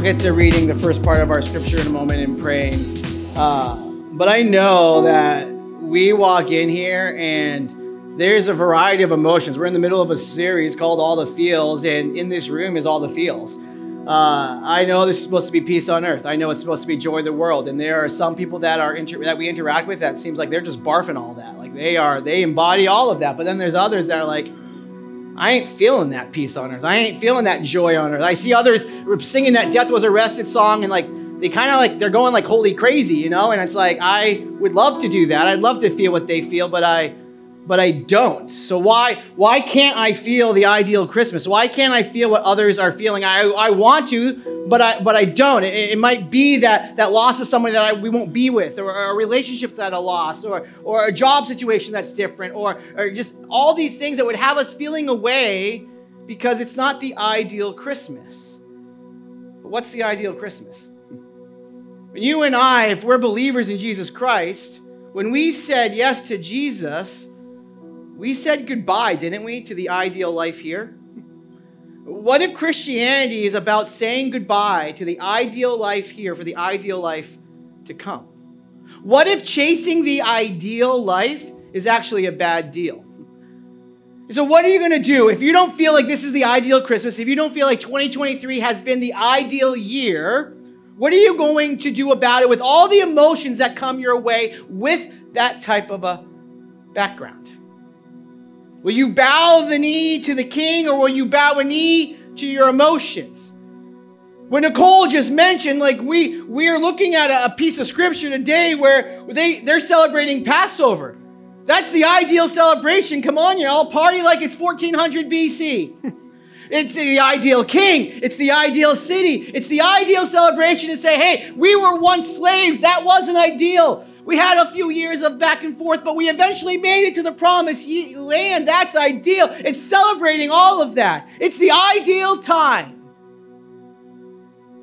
I'll get to reading the first part of our scripture in a moment and praying. Uh, but I know that we walk in here and there's a variety of emotions. We're in the middle of a series called All the Feels, and in this room is all the feels. Uh, I know this is supposed to be peace on earth. I know it's supposed to be joy of the world, and there are some people that are inter- that we interact with that seems like they're just barfing all that. Like they are, they embody all of that. But then there's others that are like, I ain't feeling that peace on earth. I ain't feeling that joy on earth. I see others singing that death was arrested song and like they kind of like they're going like holy crazy, you know? And it's like I would love to do that. I'd love to feel what they feel, but I but I don't. So why why can't I feel the ideal Christmas? Why can't I feel what others are feeling? I, I want to, but I but I don't. It, it might be that that loss of somebody that I, we won't be with, or, or a relationship that's a loss, or or a job situation that's different, or or just all these things that would have us feeling away because it's not the ideal Christmas. But what's the ideal Christmas? You and I, if we're believers in Jesus Christ, when we said yes to Jesus, we said goodbye, didn't we, to the ideal life here? What if Christianity is about saying goodbye to the ideal life here for the ideal life to come? What if chasing the ideal life is actually a bad deal? So, what are you going to do if you don't feel like this is the ideal Christmas, if you don't feel like 2023 has been the ideal year? What are you going to do about it with all the emotions that come your way with that type of a background? Will you bow the knee to the king or will you bow a knee to your emotions? When Nicole just mentioned, like we we are looking at a, a piece of scripture today where they, they're celebrating Passover. That's the ideal celebration. Come on, y'all. Party like it's 1400 BC. It's the ideal king. It's the ideal city. It's the ideal celebration to say, hey, we were once slaves. That wasn't ideal. We had a few years of back and forth, but we eventually made it to the promised land. That's ideal. It's celebrating all of that. It's the ideal time.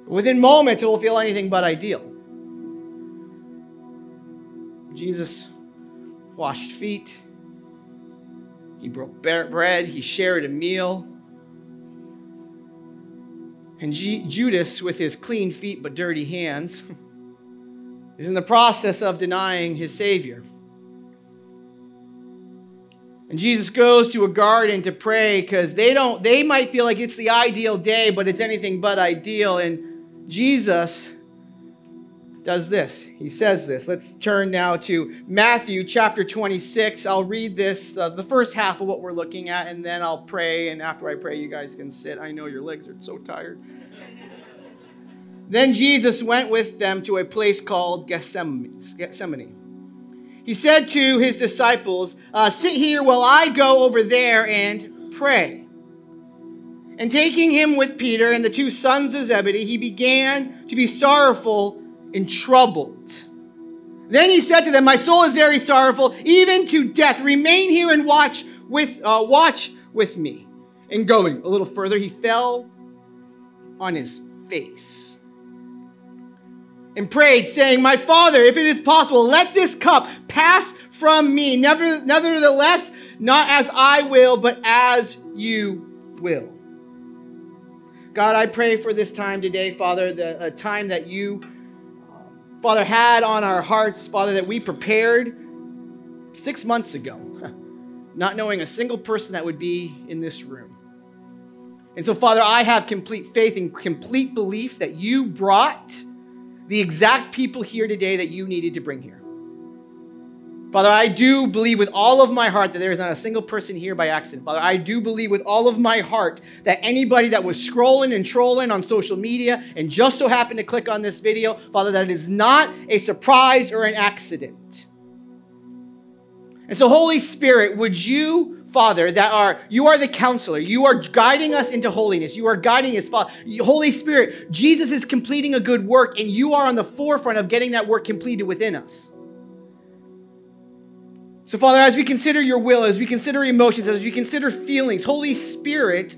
Within moments, it will feel anything but ideal. Jesus washed feet, he broke bread, he shared a meal. And G- Judas, with his clean feet but dirty hands, is in the process of denying his Savior. And Jesus goes to a garden to pray because they don't, they might feel like it's the ideal day, but it's anything but ideal. And Jesus does this. He says this. Let's turn now to Matthew chapter 26. I'll read this, uh, the first half of what we're looking at, and then I'll pray. And after I pray, you guys can sit. I know your legs are so tired. Then Jesus went with them to a place called Gethsemane. He said to his disciples, uh, Sit here while I go over there and pray. And taking him with Peter and the two sons of Zebedee, he began to be sorrowful and troubled. Then he said to them, My soul is very sorrowful, even to death. Remain here and watch with, uh, watch with me. And going a little further, he fell on his face and prayed, saying, My father, if it is possible, let this cup pass from me. Never, nevertheless, not as I will, but as you will. God, I pray for this time today, Father, the time that you Father, had on our hearts, Father, that we prepared six months ago, not knowing a single person that would be in this room. And so, Father, I have complete faith and complete belief that you brought the exact people here today that you needed to bring here. Father, I do believe with all of my heart that there is not a single person here by accident. Father, I do believe with all of my heart that anybody that was scrolling and trolling on social media and just so happened to click on this video, Father, that it is not a surprise or an accident. And so, Holy Spirit, would you, Father, that are you are the counselor, you are guiding us into holiness, you are guiding us, Father. Holy Spirit, Jesus is completing a good work, and you are on the forefront of getting that work completed within us. So, Father, as we consider your will, as we consider emotions, as we consider feelings, Holy Spirit,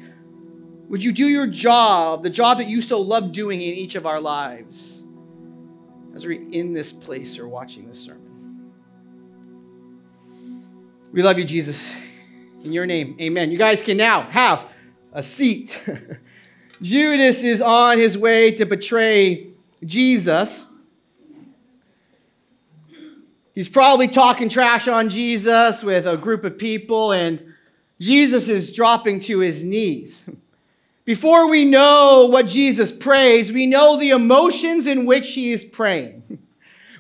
would you do your job, the job that you so love doing in each of our lives, as we're in this place or watching this sermon? We love you, Jesus. In your name, amen. You guys can now have a seat. Judas is on his way to betray Jesus. He's probably talking trash on Jesus with a group of people, and Jesus is dropping to his knees. Before we know what Jesus prays, we know the emotions in which he is praying.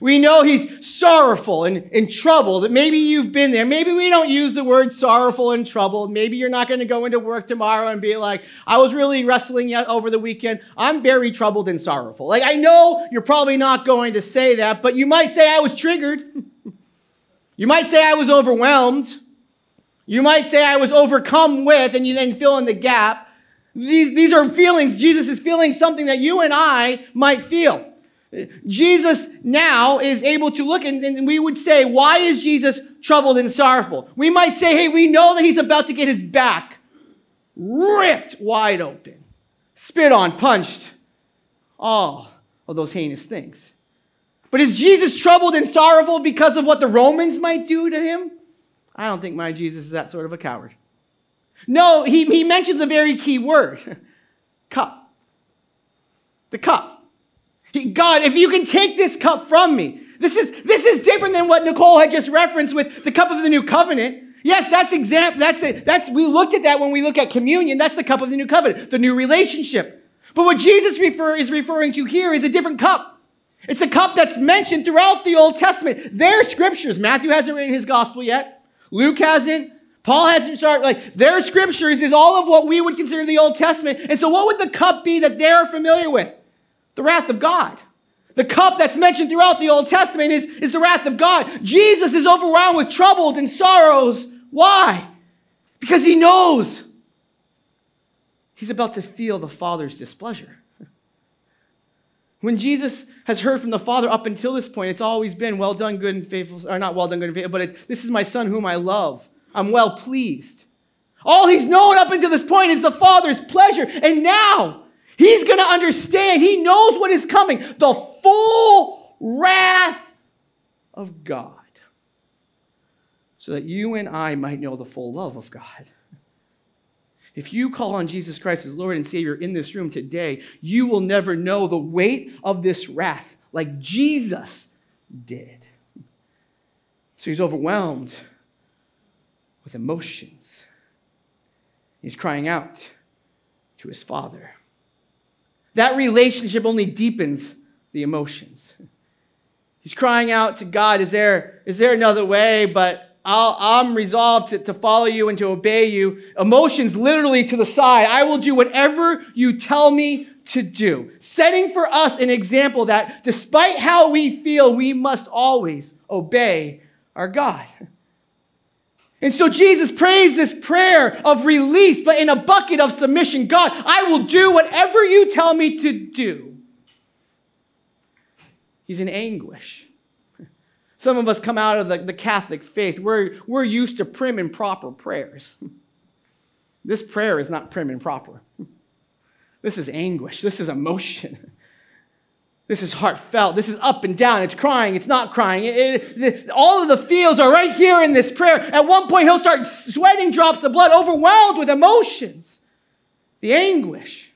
We know he's sorrowful and, and troubled. Maybe you've been there. Maybe we don't use the word sorrowful and troubled. Maybe you're not going to go into work tomorrow and be like, I was really wrestling over the weekend. I'm very troubled and sorrowful. Like, I know you're probably not going to say that, but you might say I was triggered. you might say I was overwhelmed. You might say I was overcome with, and you then fill in the gap. These, these are feelings. Jesus is feeling something that you and I might feel. Jesus now is able to look and, and, we would say, why is Jesus troubled and sorrowful? We might say, hey, we know that he's about to get his back ripped wide open, spit on, punched, all of those heinous things. But is Jesus troubled and sorrowful because of what the Romans might do to him? I don't think my Jesus is that sort of a coward. No, he, he mentions a very key word cup. The cup. God, if you can take this cup from me, this is, this is different than what Nicole had just referenced with the cup of the new covenant. Yes, that's example. That's it. That's we looked at that when we look at communion. That's the cup of the new covenant, the new relationship. But what Jesus refer, is referring to here is a different cup. It's a cup that's mentioned throughout the Old Testament. Their scriptures. Matthew hasn't written his gospel yet. Luke hasn't. Paul hasn't started. Like their scriptures is all of what we would consider the Old Testament. And so, what would the cup be that they're familiar with? The wrath of God. The cup that's mentioned throughout the Old Testament is, is the wrath of God. Jesus is overwhelmed with troubles and sorrows. Why? Because he knows he's about to feel the Father's displeasure. When Jesus has heard from the Father up until this point, it's always been, well done, good and faithful, or not well done, good and faithful, but it, this is my Son whom I love. I'm well pleased. All he's known up until this point is the Father's pleasure. And now, He's going to understand. He knows what is coming the full wrath of God. So that you and I might know the full love of God. If you call on Jesus Christ as Lord and Savior in this room today, you will never know the weight of this wrath like Jesus did. So he's overwhelmed with emotions. He's crying out to his Father. That relationship only deepens the emotions. He's crying out to God, Is there, is there another way? But i am resolved to, to follow you and to obey you. Emotions literally to the side. I will do whatever you tell me to do. Setting for us an example that despite how we feel, we must always obey our God. And so Jesus prays this prayer of release, but in a bucket of submission. God, I will do whatever you tell me to do. He's in anguish. Some of us come out of the, the Catholic faith. We're, we're used to prim and proper prayers. This prayer is not prim and proper. This is anguish. This is emotion. This is heartfelt. This is up and down. It's crying. It's not crying. It, it, all of the feels are right here in this prayer. At one point, he'll start sweating drops of blood, overwhelmed with emotions, the anguish.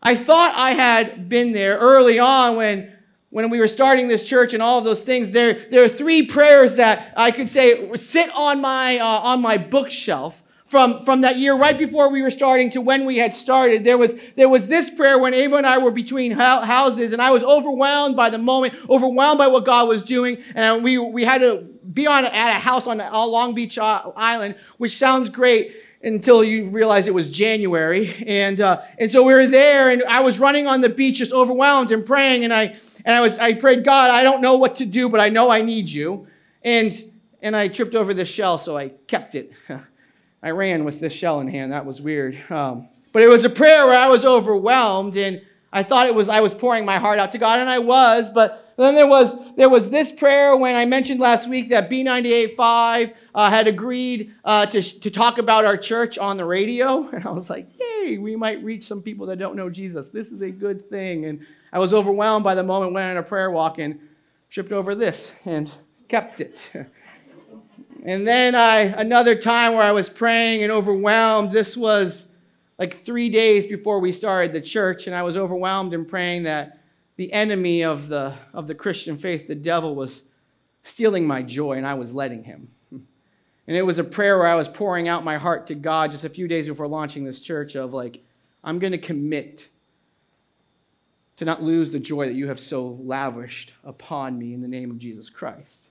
I thought I had been there early on when, when we were starting this church and all of those things. There, there are three prayers that I could say sit on my, uh, on my bookshelf from, from that year right before we were starting to when we had started, there was, there was this prayer when Ava and I were between houses, and I was overwhelmed by the moment, overwhelmed by what God was doing. And we, we had to be on at a house on Long Beach uh, Island, which sounds great until you realize it was January. And, uh, and so we were there, and I was running on the beach just overwhelmed and praying. And I, and I, was, I prayed, God, I don't know what to do, but I know I need you. And, and I tripped over the shell, so I kept it. I ran with this shell in hand. That was weird. Um, but it was a prayer where I was overwhelmed and I thought it was I was pouring my heart out to God, and I was. But then there was there was this prayer when I mentioned last week that B98.5 uh, had agreed uh, to, to talk about our church on the radio, and I was like, "Yay! We might reach some people that don't know Jesus. This is a good thing." And I was overwhelmed by the moment, went on a prayer walk, and tripped over this and kept it. And then I, another time where I was praying and overwhelmed, this was like three days before we started the church, and I was overwhelmed in praying that the enemy of the, of the Christian faith, the devil, was stealing my joy, and I was letting him. And it was a prayer where I was pouring out my heart to God just a few days before launching this church of like, I'm going to commit to not lose the joy that you have so lavished upon me in the name of Jesus Christ.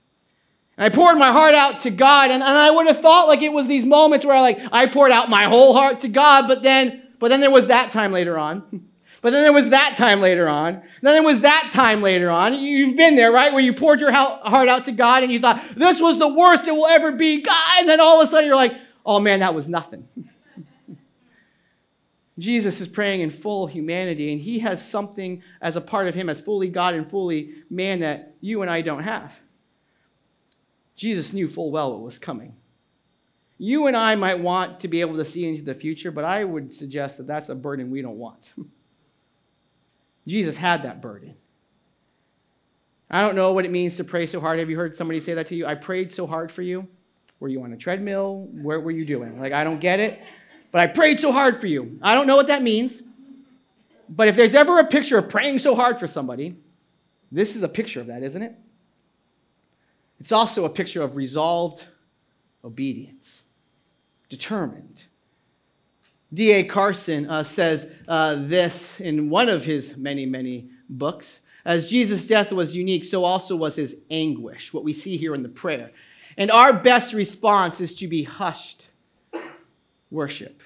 And I poured my heart out to God, and, and I would have thought like it was these moments where I like I poured out my whole heart to God, but then but then there was that time later on. But then there was that time later on. Then there was that time later on. You've been there, right? Where you poured your heart out to God and you thought, this was the worst it will ever be, God. And then all of a sudden you're like, oh man, that was nothing. Jesus is praying in full humanity, and he has something as a part of him, as fully God and fully man, that you and I don't have. Jesus knew full well what was coming. You and I might want to be able to see into the future, but I would suggest that that's a burden we don't want. Jesus had that burden. I don't know what it means to pray so hard. Have you heard somebody say that to you? I prayed so hard for you. Were you on a treadmill? What were you doing? Like, I don't get it, but I prayed so hard for you. I don't know what that means. But if there's ever a picture of praying so hard for somebody, this is a picture of that, isn't it? It's also a picture of resolved obedience, determined. D.A. Carson uh, says uh, this in one of his many, many books. As Jesus' death was unique, so also was his anguish, what we see here in the prayer. And our best response is to be hushed worship.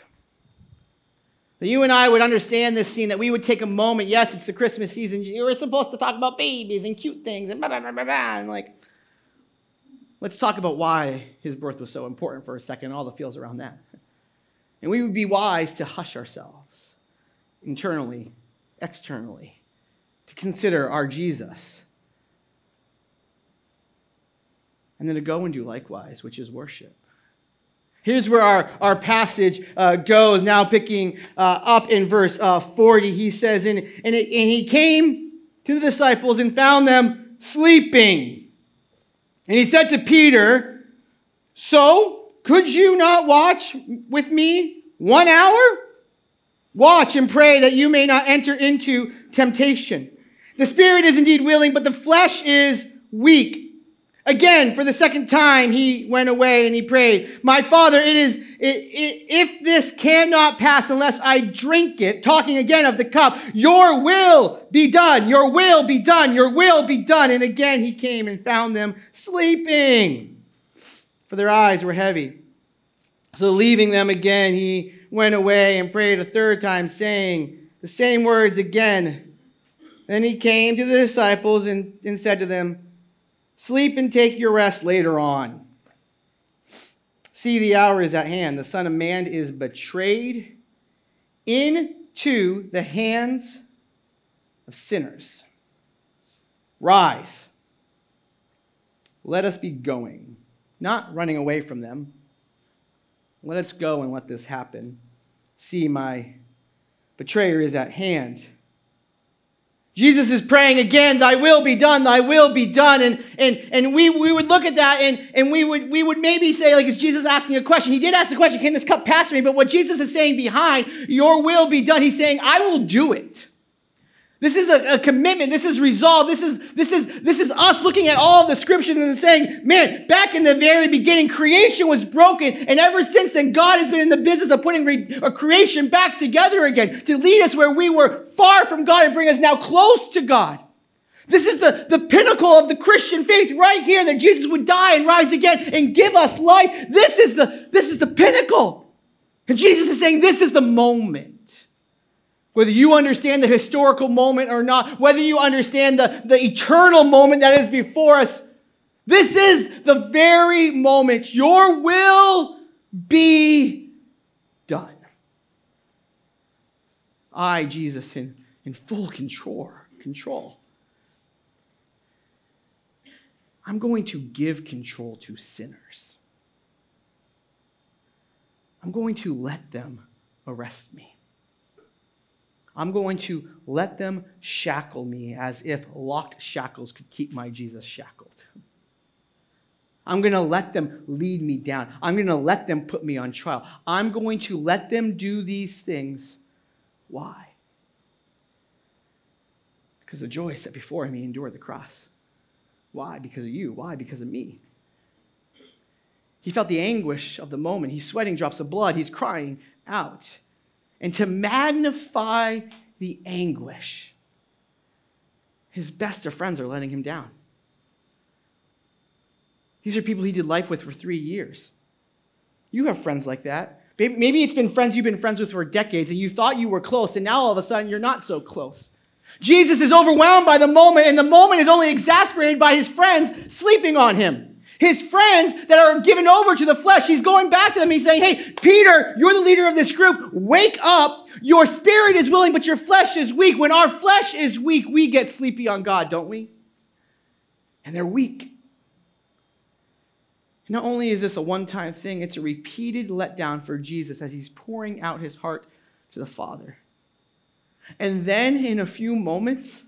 That you and I would understand this scene, that we would take a moment. Yes, it's the Christmas season. You were supposed to talk about babies and cute things and blah, blah, blah, blah, blah. And like, Let's talk about why his birth was so important for a second, all the feels around that. And we would be wise to hush ourselves internally, externally, to consider our Jesus. And then to go and do likewise, which is worship. Here's where our, our passage uh, goes, now picking uh, up in verse uh, 40. He says, and, and, it, and he came to the disciples and found them sleeping. And he said to Peter, So, could you not watch with me one hour? Watch and pray that you may not enter into temptation. The spirit is indeed willing, but the flesh is weak. Again, for the second time, he went away and he prayed, My father, it is, if this cannot pass unless I drink it, talking again of the cup, your will be done, your will be done, your will be done. And again, he came and found them sleeping, for their eyes were heavy. So, leaving them again, he went away and prayed a third time, saying the same words again. Then he came to the disciples and, and said to them, Sleep and take your rest later on. See, the hour is at hand. The Son of Man is betrayed into the hands of sinners. Rise. Let us be going, not running away from them. Let us go and let this happen. See, my betrayer is at hand. Jesus is praying again, thy will be done, thy will be done. And, and, and we, we would look at that and, and we, would, we would maybe say, like, is Jesus asking a question? He did ask the question, can this cup pass me? But what Jesus is saying behind, your will be done, he's saying, I will do it. This is a, a, commitment. This is resolve. This is, this, is, this is us looking at all the scriptures and saying, man, back in the very beginning, creation was broken. And ever since then, God has been in the business of putting re- a creation back together again to lead us where we were far from God and bring us now close to God. This is the, the pinnacle of the Christian faith right here that Jesus would die and rise again and give us life. This is the, this is the pinnacle. And Jesus is saying, this is the moment. Whether you understand the historical moment or not, whether you understand the, the eternal moment that is before us, this is the very moment your will be done. I, Jesus, in, in full control, control. I'm going to give control to sinners. I'm going to let them arrest me. I'm going to let them shackle me as if locked shackles could keep my Jesus shackled. I'm going to let them lead me down. I'm going to let them put me on trial. I'm going to let them do these things. Why? Because the joy set before him, he endured the cross. Why? Because of you. Why? Because of me. He felt the anguish of the moment. He's sweating drops of blood. He's crying out. And to magnify the anguish, his best of friends are letting him down. These are people he did life with for three years. You have friends like that. Maybe it's been friends you've been friends with for decades and you thought you were close, and now all of a sudden you're not so close. Jesus is overwhelmed by the moment, and the moment is only exasperated by his friends sleeping on him. His friends that are given over to the flesh, he's going back to them. He's saying, Hey, Peter, you're the leader of this group. Wake up. Your spirit is willing, but your flesh is weak. When our flesh is weak, we get sleepy on God, don't we? And they're weak. Not only is this a one time thing, it's a repeated letdown for Jesus as he's pouring out his heart to the Father. And then in a few moments,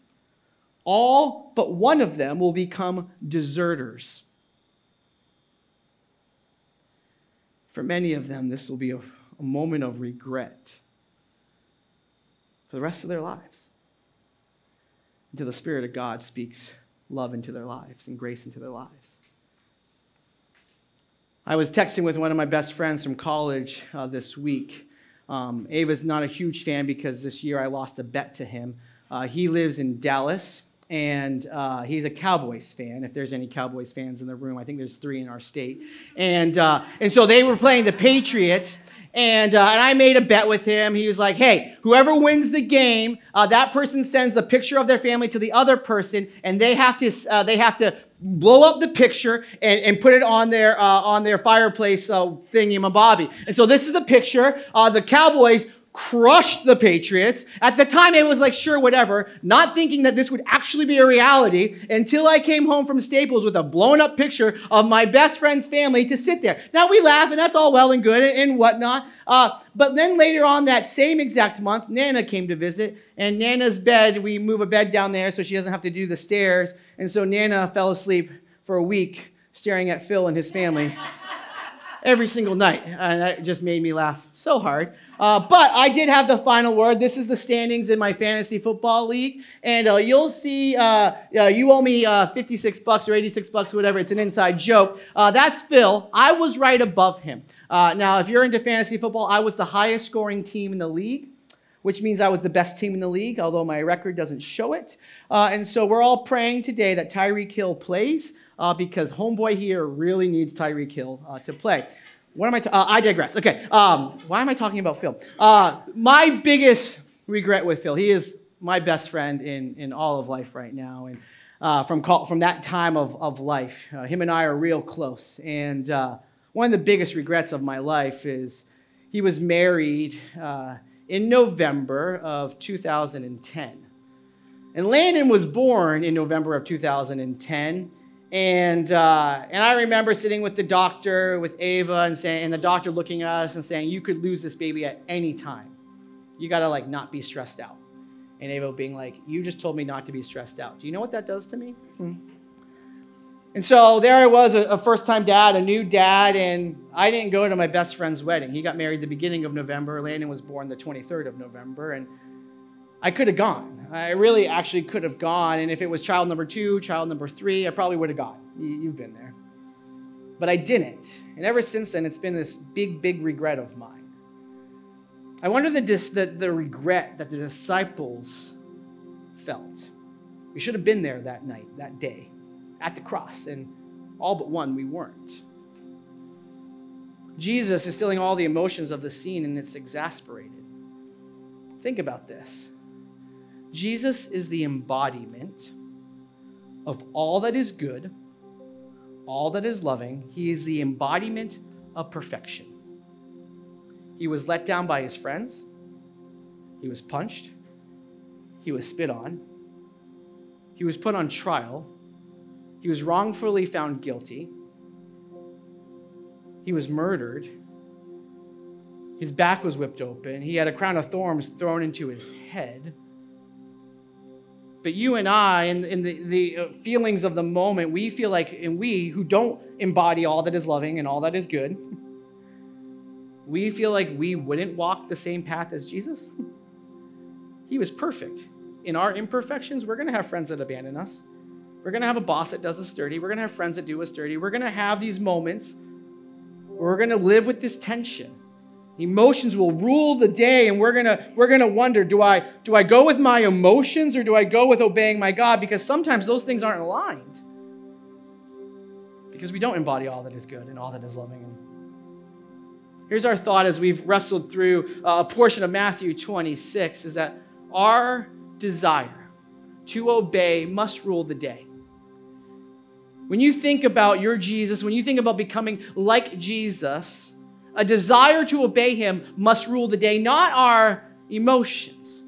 all but one of them will become deserters. For many of them, this will be a, a moment of regret for the rest of their lives until the Spirit of God speaks love into their lives and grace into their lives. I was texting with one of my best friends from college uh, this week. Um, Ava's not a huge fan because this year I lost a bet to him. Uh, he lives in Dallas, and uh, he's a Cowboys fan. If there's any Cowboys fans in the room, I think there's three in our state. And, uh, and so they were playing the Patriots, and, uh, and I made a bet with him. He was like, hey, whoever wins the game, uh, that person sends a picture of their family to the other person, and they have to, uh, they have to blow up the picture and, and put it on their uh, on their fireplace uh, thingy bobby. And so this is the picture. Uh, the Cowboys crushed the Patriots. At the time, it was like, sure, whatever, not thinking that this would actually be a reality until I came home from Staples with a blown up picture of my best friend's family to sit there. Now we laugh, and that's all well and good and whatnot. Uh, but then later on that same exact month, Nana came to visit, and Nana's bed, we move a bed down there so she doesn't have to do the stairs. And so Nana fell asleep for a week staring at Phil and his family every single night. And that just made me laugh so hard. Uh, but I did have the final word. This is the standings in my fantasy football league. And uh, you'll see, uh, you owe me uh, 56 bucks or 86 bucks, whatever. It's an inside joke. Uh, that's Phil. I was right above him. Uh, now, if you're into fantasy football, I was the highest scoring team in the league which means I was the best team in the league, although my record doesn't show it. Uh, and so we're all praying today that Tyreek Hill plays uh, because homeboy here really needs Tyreek Hill uh, to play. What am I? Uh, I digress. Okay. Um, why am I talking about Phil? Uh, my biggest regret with Phil, he is my best friend in, in all of life right now. And uh, from, call, from that time of, of life, him and I are real close. And one of the biggest regrets of my life is he was married in November of 2010. And Landon was born in November of 2010. And, uh, and I remember sitting with the doctor, with Ava, and, saying, and the doctor looking at us and saying, You could lose this baby at any time. You got to like not be stressed out. And Ava being like, You just told me not to be stressed out. Do you know what that does to me? Hmm. And so there I was, a, a first time dad, a new dad, and I didn't go to my best friend's wedding. He got married the beginning of November. Landon was born the 23rd of November, and I could have gone. I really actually could have gone. And if it was child number two, child number three, I probably would have gone. You've been there. But I didn't. And ever since then, it's been this big, big regret of mine. I wonder the, the, the regret that the disciples felt. We should have been there that night, that day at the cross, and all but one we weren't. Jesus is feeling all the emotions of the scene, and it's exasperated. Think about this Jesus is the embodiment of all that is good, all that is loving. He is the embodiment of perfection. He was let down by his friends, he was punched, he was spit on, he was put on trial he was wrongfully found guilty. He was murdered. His back was whipped open. He had a crown of thorns thrown into his head. But you and I, and, and the, the uh, feelings of the moment, we feel like, and we who don't embody all that is loving and all that is good, we feel like we wouldn't walk the same path as Jesus. He was perfect. In our imperfections, we're going to have friends that abandon us. We're going to have a boss that does us dirty. We're going to have friends that do us dirty. We're going to have these moments where we're going to live with this tension. Emotions will rule the day, and we're gonna we're gonna wonder: Do I do I go with my emotions or do I go with obeying my God? Because sometimes those things aren't aligned. Because we don't embody all that is good and all that is loving. Here's our thought as we've wrestled through uh, a portion of Matthew 26: is that our desire to obey must rule the day. When you think about your Jesus, when you think about becoming like Jesus, a desire to obey him must rule the day, not our emotions.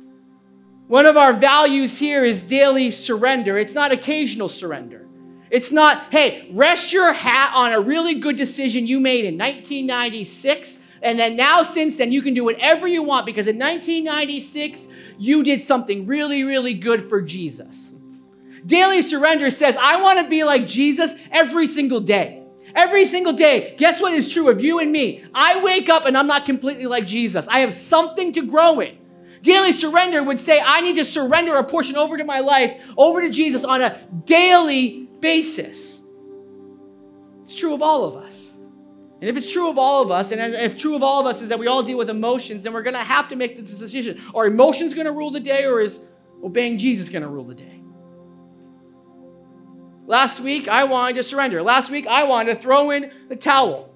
One of our values here is daily surrender. It's not occasional surrender. It's not, hey, rest your hat on a really good decision you made in 1996, and then now, since then, you can do whatever you want because in 1996, you did something really, really good for Jesus. Daily surrender says, I want to be like Jesus every single day. Every single day. Guess what is true of you and me? I wake up and I'm not completely like Jesus. I have something to grow in. Daily surrender would say, I need to surrender a portion over to my life, over to Jesus on a daily basis. It's true of all of us. And if it's true of all of us, and if true of all of us is that we all deal with emotions, then we're going to have to make this decision. Are emotions going to rule the day, or is obeying Jesus going to rule the day? Last week, I wanted to surrender. Last week, I wanted to throw in the towel.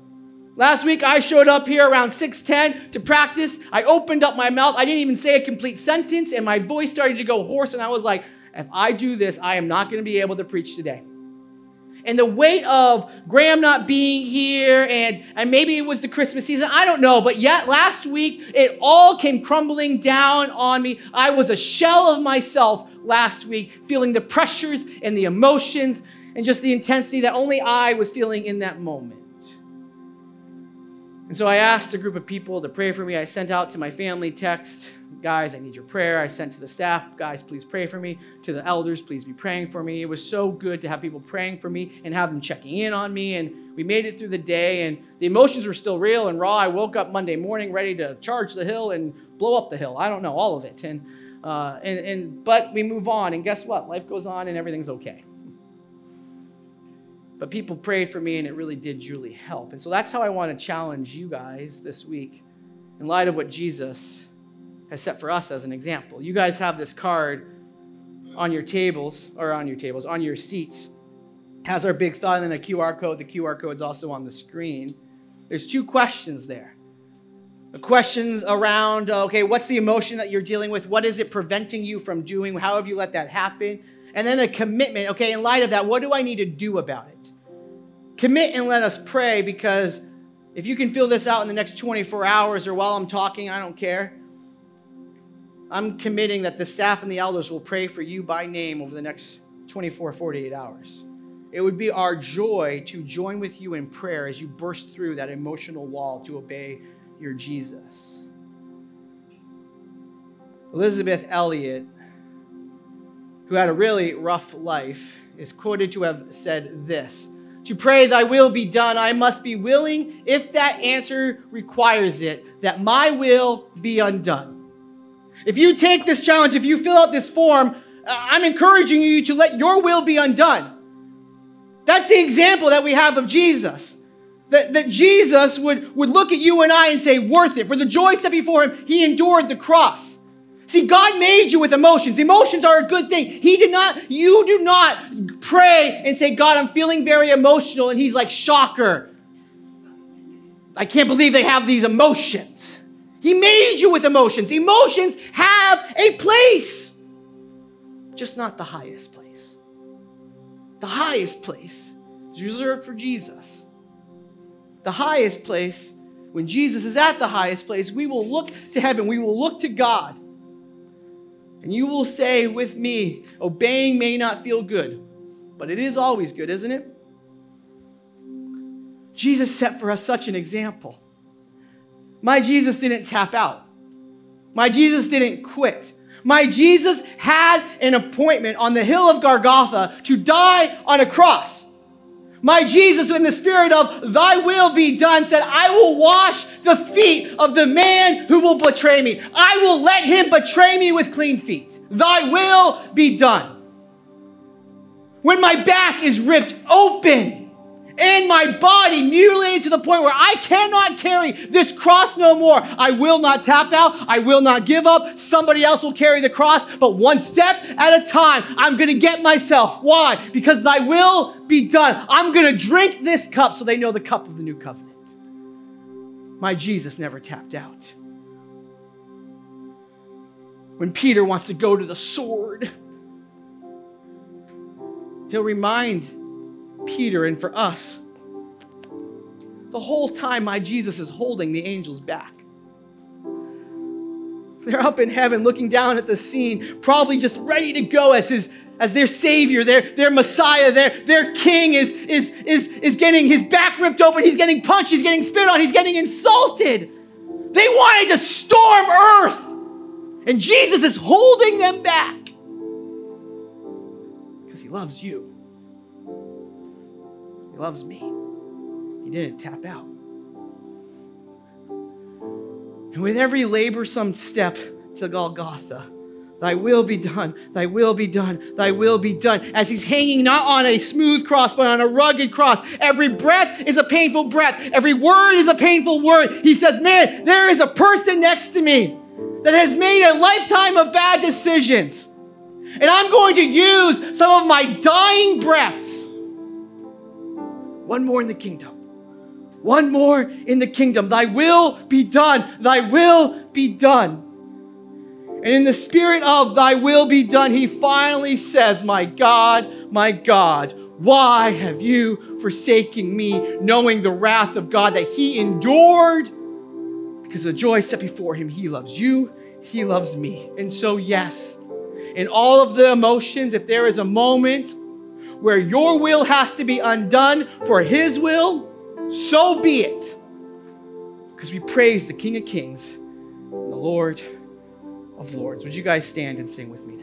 Last week, I showed up here around 6:10 to practice. I opened up my mouth. I didn't even say a complete sentence, and my voice started to go hoarse. And I was like, if I do this, I am not going to be able to preach today and the weight of Graham not being here, and, and maybe it was the Christmas season, I don't know, but yet last week it all came crumbling down on me. I was a shell of myself last week, feeling the pressures and the emotions and just the intensity that only I was feeling in that moment. And so I asked a group of people to pray for me. I sent out to my family text guys, I need your prayer. I sent to the staff, guys, please pray for me. To the elders, please be praying for me. It was so good to have people praying for me and have them checking in on me. And we made it through the day, and the emotions were still real and raw. I woke up Monday morning ready to charge the hill and blow up the hill. I don't know all of it. And, uh, and, and but we move on, and guess what? Life goes on, and everything's okay. But people prayed for me, and it really did truly help. And so that's how I want to challenge you guys this week in light of what Jesus has set for us as an example. You guys have this card on your tables, or on your tables, on your seats. Has our big thought and then a QR code. The QR code is also on the screen. There's two questions there. Questions around, okay, what's the emotion that you're dealing with? What is it preventing you from doing? How have you let that happen? And then a commitment, okay, in light of that, what do I need to do about it? Commit and let us pray because if you can fill this out in the next 24 hours or while I'm talking, I don't care. I'm committing that the staff and the elders will pray for you by name over the next 24, 48 hours. It would be our joy to join with you in prayer as you burst through that emotional wall to obey your Jesus. Elisabeth Elliot, who had a really rough life, is quoted to have said this To pray, Thy will be done, I must be willing, if that answer requires it, that my will be undone. If you take this challenge, if you fill out this form, uh, I'm encouraging you to let your will be undone. That's the example that we have of Jesus. That, that Jesus would, would look at you and I and say, worth it. For the joy set before him, he endured the cross. See, God made you with emotions. Emotions are a good thing. He did not, you do not pray and say, God, I'm feeling very emotional. And he's like, shocker. I can't believe they have these emotions. He made you with emotions. Emotions have a place, just not the highest place. The highest place is reserved for Jesus. The highest place, when Jesus is at the highest place, we will look to heaven, we will look to God. And you will say with me, obeying may not feel good, but it is always good, isn't it? Jesus set for us such an example. My Jesus didn't tap out. My Jesus didn't quit. My Jesus had an appointment on the hill of Golgotha to die on a cross. My Jesus, in the spirit of thy will be done, said, I will wash the feet of the man who will betray me. I will let him betray me with clean feet. Thy will be done. When my back is ripped open, and my body mutilated to the point where I cannot carry this cross no more. I will not tap out. I will not give up. Somebody else will carry the cross, but one step at a time, I'm going to get myself. Why? Because thy will be done. I'm going to drink this cup so they know the cup of the new covenant. My Jesus never tapped out. When Peter wants to go to the sword, he'll remind Peter and for us. The whole time, my Jesus is holding the angels back. They're up in heaven looking down at the scene, probably just ready to go as his as their savior, their, their Messiah, their, their king is, is, is, is getting his back ripped open, he's getting punched, he's getting spit on, he's getting insulted. They wanted to storm earth. And Jesus is holding them back because he loves you loves me. He didn't tap out. And with every laborsome step to Golgotha, Thy will be done, thy will be done, thy will be done. As he's hanging not on a smooth cross, but on a rugged cross. Every breath is a painful breath, every word is a painful word. He says, Man, there is a person next to me that has made a lifetime of bad decisions. And I'm going to use some of my dying breaths one more in the kingdom. One more in the kingdom. Thy will be done. Thy will be done. And in the spirit of thy will be done, he finally says, My God, my God, why have you forsaken me, knowing the wrath of God that he endured? Because the joy set before him, he loves you, he loves me. And so, yes, in all of the emotions, if there is a moment where your will has to be undone for His will, so be it. Because we praise the King of Kings and the Lord of Lords. Would you guys stand and sing with me?